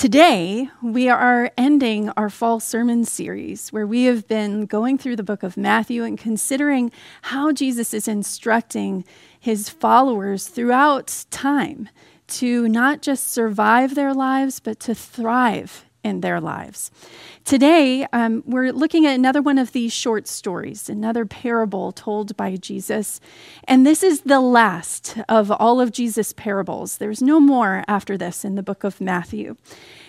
Today, we are ending our fall sermon series where we have been going through the book of Matthew and considering how Jesus is instructing his followers throughout time to not just survive their lives, but to thrive in their lives. Today, um, we're looking at another one of these short stories, another parable told by Jesus. And this is the last of all of Jesus' parables. There's no more after this in the book of Matthew.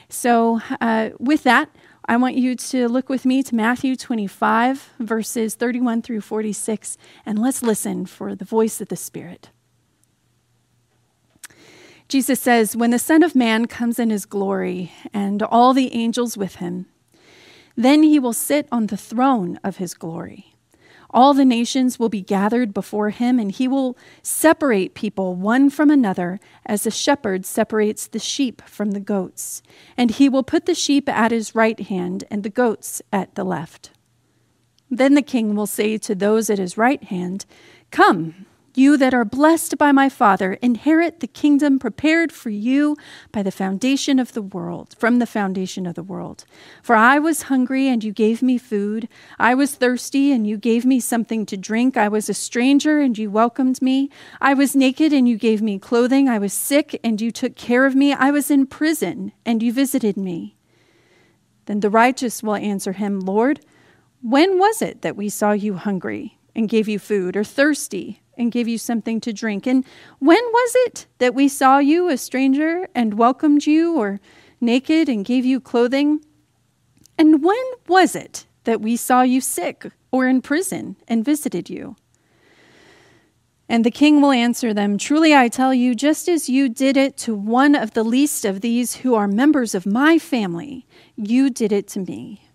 So, uh, with that, I want you to look with me to Matthew 25, verses 31 through 46, and let's listen for the voice of the Spirit. Jesus says, When the Son of Man comes in his glory and all the angels with him, then he will sit on the throne of his glory. All the nations will be gathered before him, and he will separate people one from another as a shepherd separates the sheep from the goats. And he will put the sheep at his right hand and the goats at the left. Then the king will say to those at his right hand, Come, you that are blessed by my Father, inherit the kingdom prepared for you by the foundation of the world, from the foundation of the world. For I was hungry, and you gave me food. I was thirsty, and you gave me something to drink. I was a stranger, and you welcomed me. I was naked, and you gave me clothing. I was sick, and you took care of me. I was in prison, and you visited me. Then the righteous will answer him, Lord, when was it that we saw you hungry and gave you food, or thirsty? And give you something to drink. And when was it that we saw you a stranger and welcomed you, or naked and gave you clothing? And when was it that we saw you sick or in prison and visited you? And the king will answer them Truly I tell you, just as you did it to one of the least of these who are members of my family, you did it to me.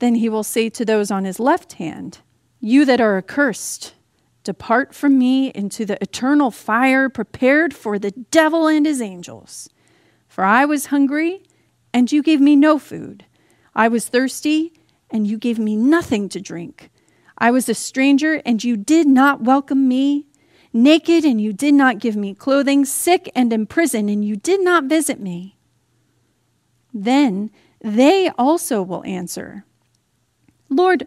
Then he will say to those on his left hand, You that are accursed, Depart from me into the eternal fire prepared for the devil and his angels. For I was hungry, and you gave me no food. I was thirsty, and you gave me nothing to drink. I was a stranger, and you did not welcome me. Naked, and you did not give me clothing. Sick and in prison, and you did not visit me. Then they also will answer Lord,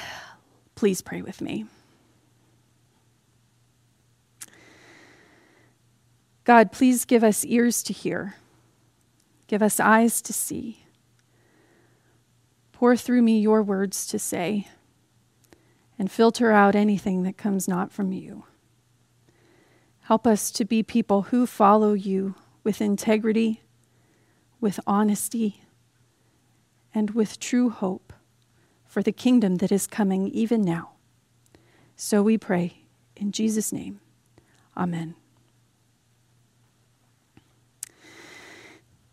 Please pray with me. God, please give us ears to hear, give us eyes to see. Pour through me your words to say, and filter out anything that comes not from you. Help us to be people who follow you with integrity, with honesty, and with true hope for the kingdom that is coming even now. So we pray in Jesus' name. Amen.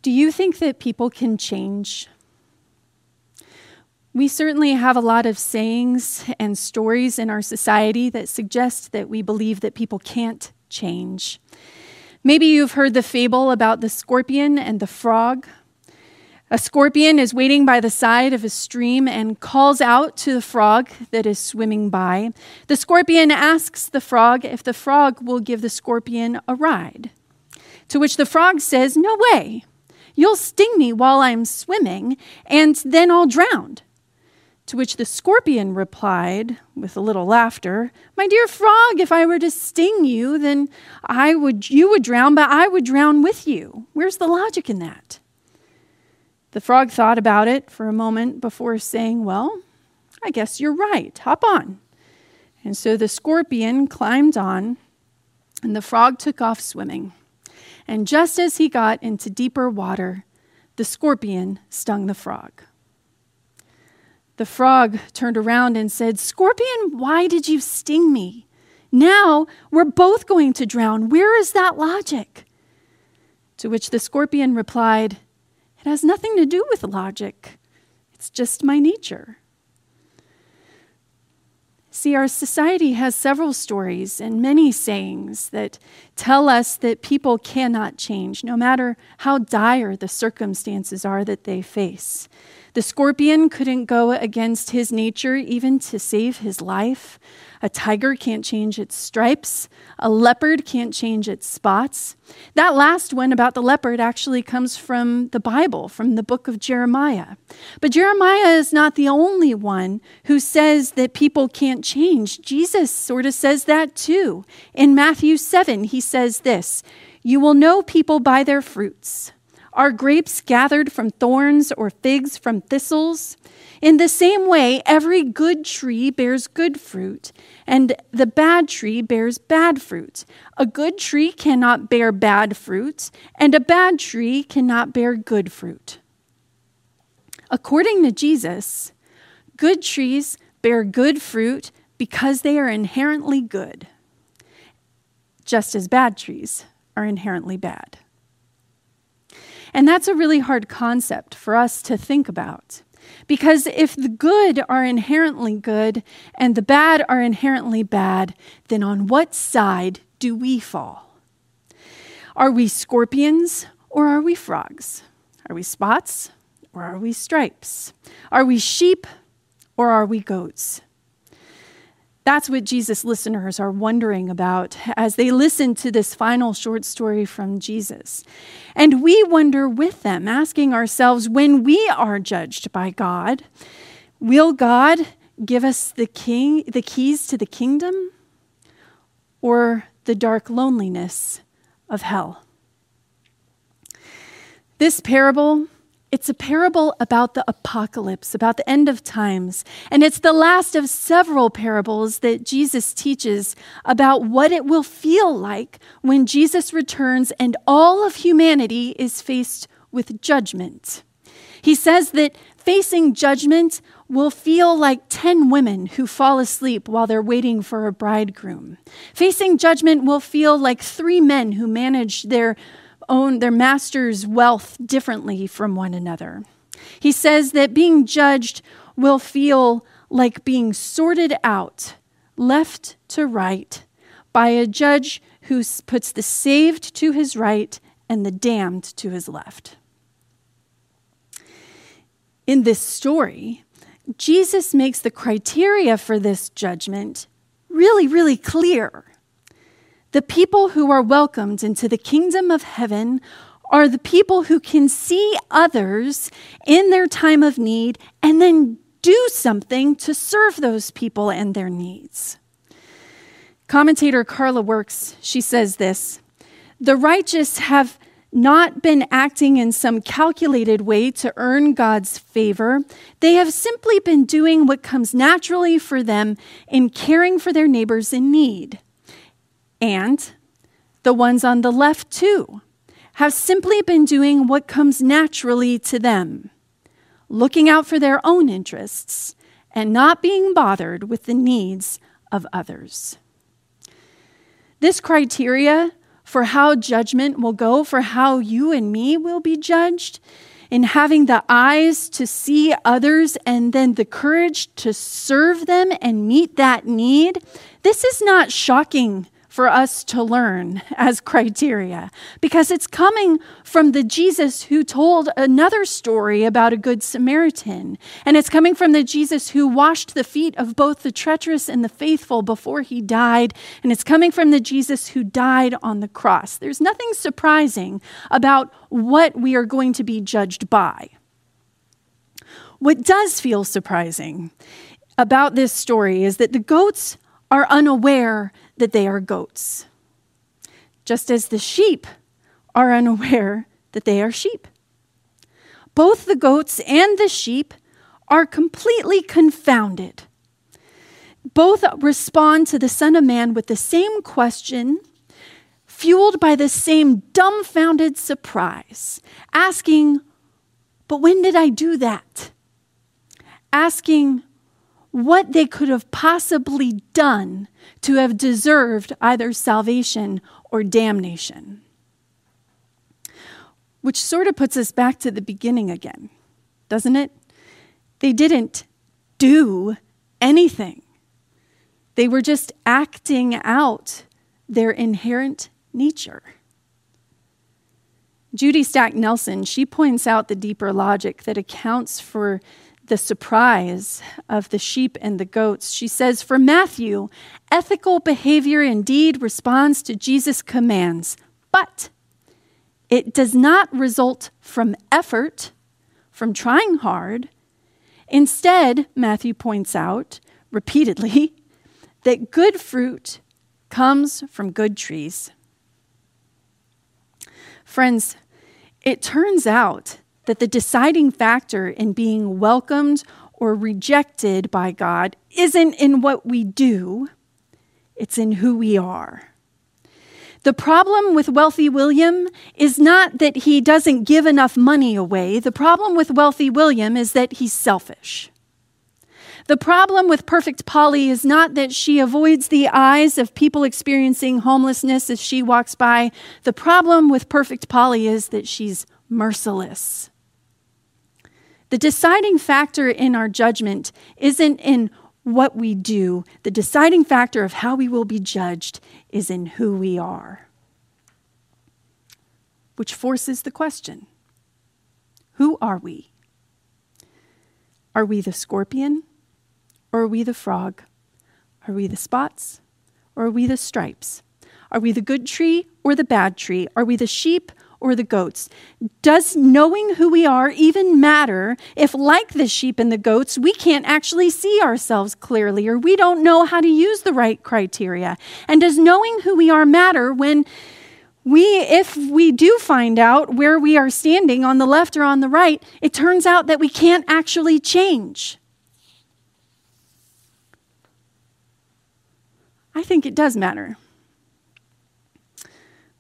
Do you think that people can change? We certainly have a lot of sayings and stories in our society that suggest that we believe that people can't change. Maybe you've heard the fable about the scorpion and the frog. A scorpion is waiting by the side of a stream and calls out to the frog that is swimming by. The scorpion asks the frog if the frog will give the scorpion a ride. To which the frog says, No way. You'll sting me while I'm swimming, and then I'll drown. To which the scorpion replied with a little laughter, My dear frog, if I were to sting you, then I would you would drown, but I would drown with you. Where's the logic in that? The frog thought about it for a moment before saying, Well, I guess you're right. Hop on. And so the scorpion climbed on, and the frog took off swimming. And just as he got into deeper water, the scorpion stung the frog. The frog turned around and said, Scorpion, why did you sting me? Now we're both going to drown. Where is that logic? To which the scorpion replied, it has nothing to do with logic, it's just my nature. See, our society has several stories and many sayings that tell us that people cannot change, no matter how dire the circumstances are that they face. The scorpion couldn't go against his nature even to save his life. A tiger can't change its stripes. A leopard can't change its spots. That last one about the leopard actually comes from the Bible, from the book of Jeremiah. But Jeremiah is not the only one who says that people can't change. Jesus sort of says that too. In Matthew 7, he says this You will know people by their fruits. Are grapes gathered from thorns or figs from thistles? In the same way, every good tree bears good fruit, and the bad tree bears bad fruit. A good tree cannot bear bad fruit, and a bad tree cannot bear good fruit. According to Jesus, good trees bear good fruit because they are inherently good, just as bad trees are inherently bad. And that's a really hard concept for us to think about. Because if the good are inherently good and the bad are inherently bad, then on what side do we fall? Are we scorpions or are we frogs? Are we spots or are we stripes? Are we sheep or are we goats? That's what Jesus' listeners are wondering about as they listen to this final short story from Jesus. And we wonder with them, asking ourselves when we are judged by God, will God give us the king the keys to the kingdom or the dark loneliness of hell? This parable it's a parable about the apocalypse, about the end of times. And it's the last of several parables that Jesus teaches about what it will feel like when Jesus returns and all of humanity is faced with judgment. He says that facing judgment will feel like 10 women who fall asleep while they're waiting for a bridegroom. Facing judgment will feel like three men who manage their own their master's wealth differently from one another. He says that being judged will feel like being sorted out, left to right, by a judge who puts the saved to his right and the damned to his left. In this story, Jesus makes the criteria for this judgment really, really clear. The people who are welcomed into the kingdom of heaven are the people who can see others in their time of need and then do something to serve those people and their needs. Commentator Carla Works, she says this The righteous have not been acting in some calculated way to earn God's favor. They have simply been doing what comes naturally for them in caring for their neighbors in need. And the ones on the left, too, have simply been doing what comes naturally to them, looking out for their own interests and not being bothered with the needs of others. This criteria for how judgment will go, for how you and me will be judged, in having the eyes to see others and then the courage to serve them and meet that need, this is not shocking for us to learn as criteria because it's coming from the Jesus who told another story about a good Samaritan. And it's coming from the Jesus who washed the feet of both the treacherous and the faithful before he died. And it's coming from the Jesus who died on the cross. There's nothing surprising about what we are going to be judged by. What does feel surprising about this story is that the goats are unaware that they are goats, just as the sheep are unaware that they are sheep. Both the goats and the sheep are completely confounded. Both respond to the Son of Man with the same question, fueled by the same dumbfounded surprise, asking, But when did I do that? Asking, what they could have possibly done to have deserved either salvation or damnation. which sort of puts us back to the beginning again, doesn't it? They didn't do anything, they were just acting out their inherent nature. Judy Stack Nelson, she points out the deeper logic that accounts for the surprise of the sheep and the goats. She says, For Matthew, ethical behavior indeed responds to Jesus' commands, but it does not result from effort, from trying hard. Instead, Matthew points out repeatedly that good fruit comes from good trees. Friends, it turns out that the deciding factor in being welcomed or rejected by God isn't in what we do, it's in who we are. The problem with wealthy William is not that he doesn't give enough money away. The problem with wealthy William is that he's selfish. The problem with perfect Polly is not that she avoids the eyes of people experiencing homelessness as she walks by. The problem with perfect Polly is that she's merciless. The deciding factor in our judgment isn't in what we do, the deciding factor of how we will be judged is in who we are. Which forces the question Who are we? Are we the scorpion or are we the frog? Are we the spots or are we the stripes? Are we the good tree or the bad tree? Are we the sheep or the goats? Does knowing who we are even matter if, like the sheep and the goats, we can't actually see ourselves clearly or we don't know how to use the right criteria? And does knowing who we are matter when we, if we do find out where we are standing on the left or on the right, it turns out that we can't actually change? I think it does matter.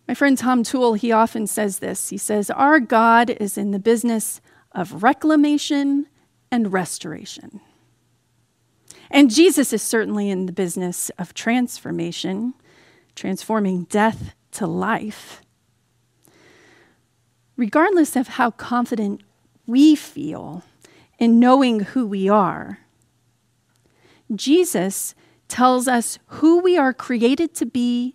My friend Tom Toole, he often says this. He says, Our God is in the business of reclamation and restoration. And Jesus is certainly in the business of transformation, transforming death to life. Regardless of how confident we feel in knowing who we are, Jesus tells us who we are created to be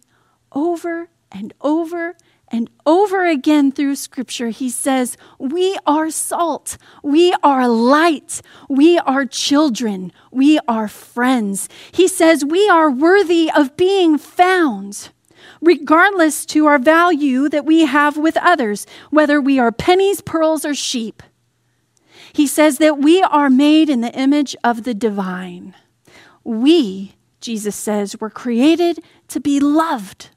over and over and over again through Scripture, he says, We are salt, we are light, we are children, we are friends. He says, We are worthy of being found. Regardless to our value that we have with others, whether we are pennies, pearls, or sheep. He says that we are made in the image of the divine. We, Jesus says, were created to be loved.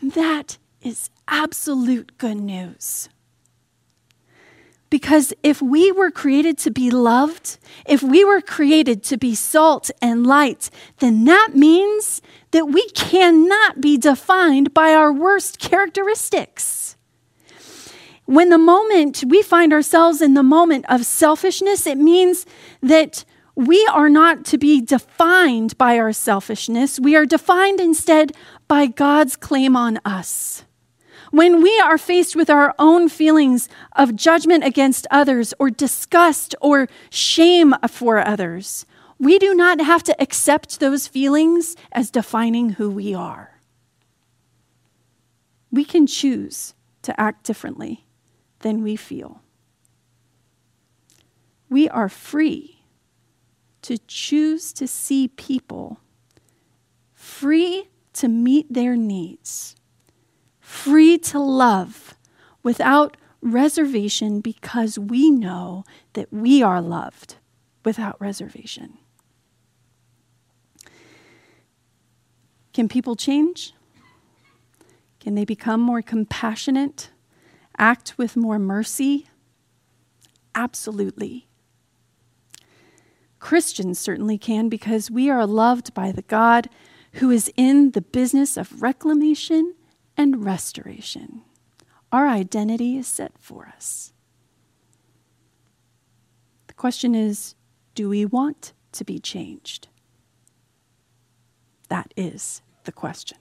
And that is absolute good news. Because if we were created to be loved, if we were created to be salt and light, then that means that we cannot be defined by our worst characteristics. When the moment we find ourselves in the moment of selfishness, it means that we are not to be defined by our selfishness. We are defined instead by God's claim on us. When we are faced with our own feelings of judgment against others, or disgust or shame for others, we do not have to accept those feelings as defining who we are. We can choose to act differently than we feel. We are free to choose to see people free to meet their needs, free to love without reservation because we know that we are loved without reservation. Can people change? Can they become more compassionate? Act with more mercy? Absolutely. Christians certainly can because we are loved by the God who is in the business of reclamation and restoration. Our identity is set for us. The question is do we want to be changed? That is the question.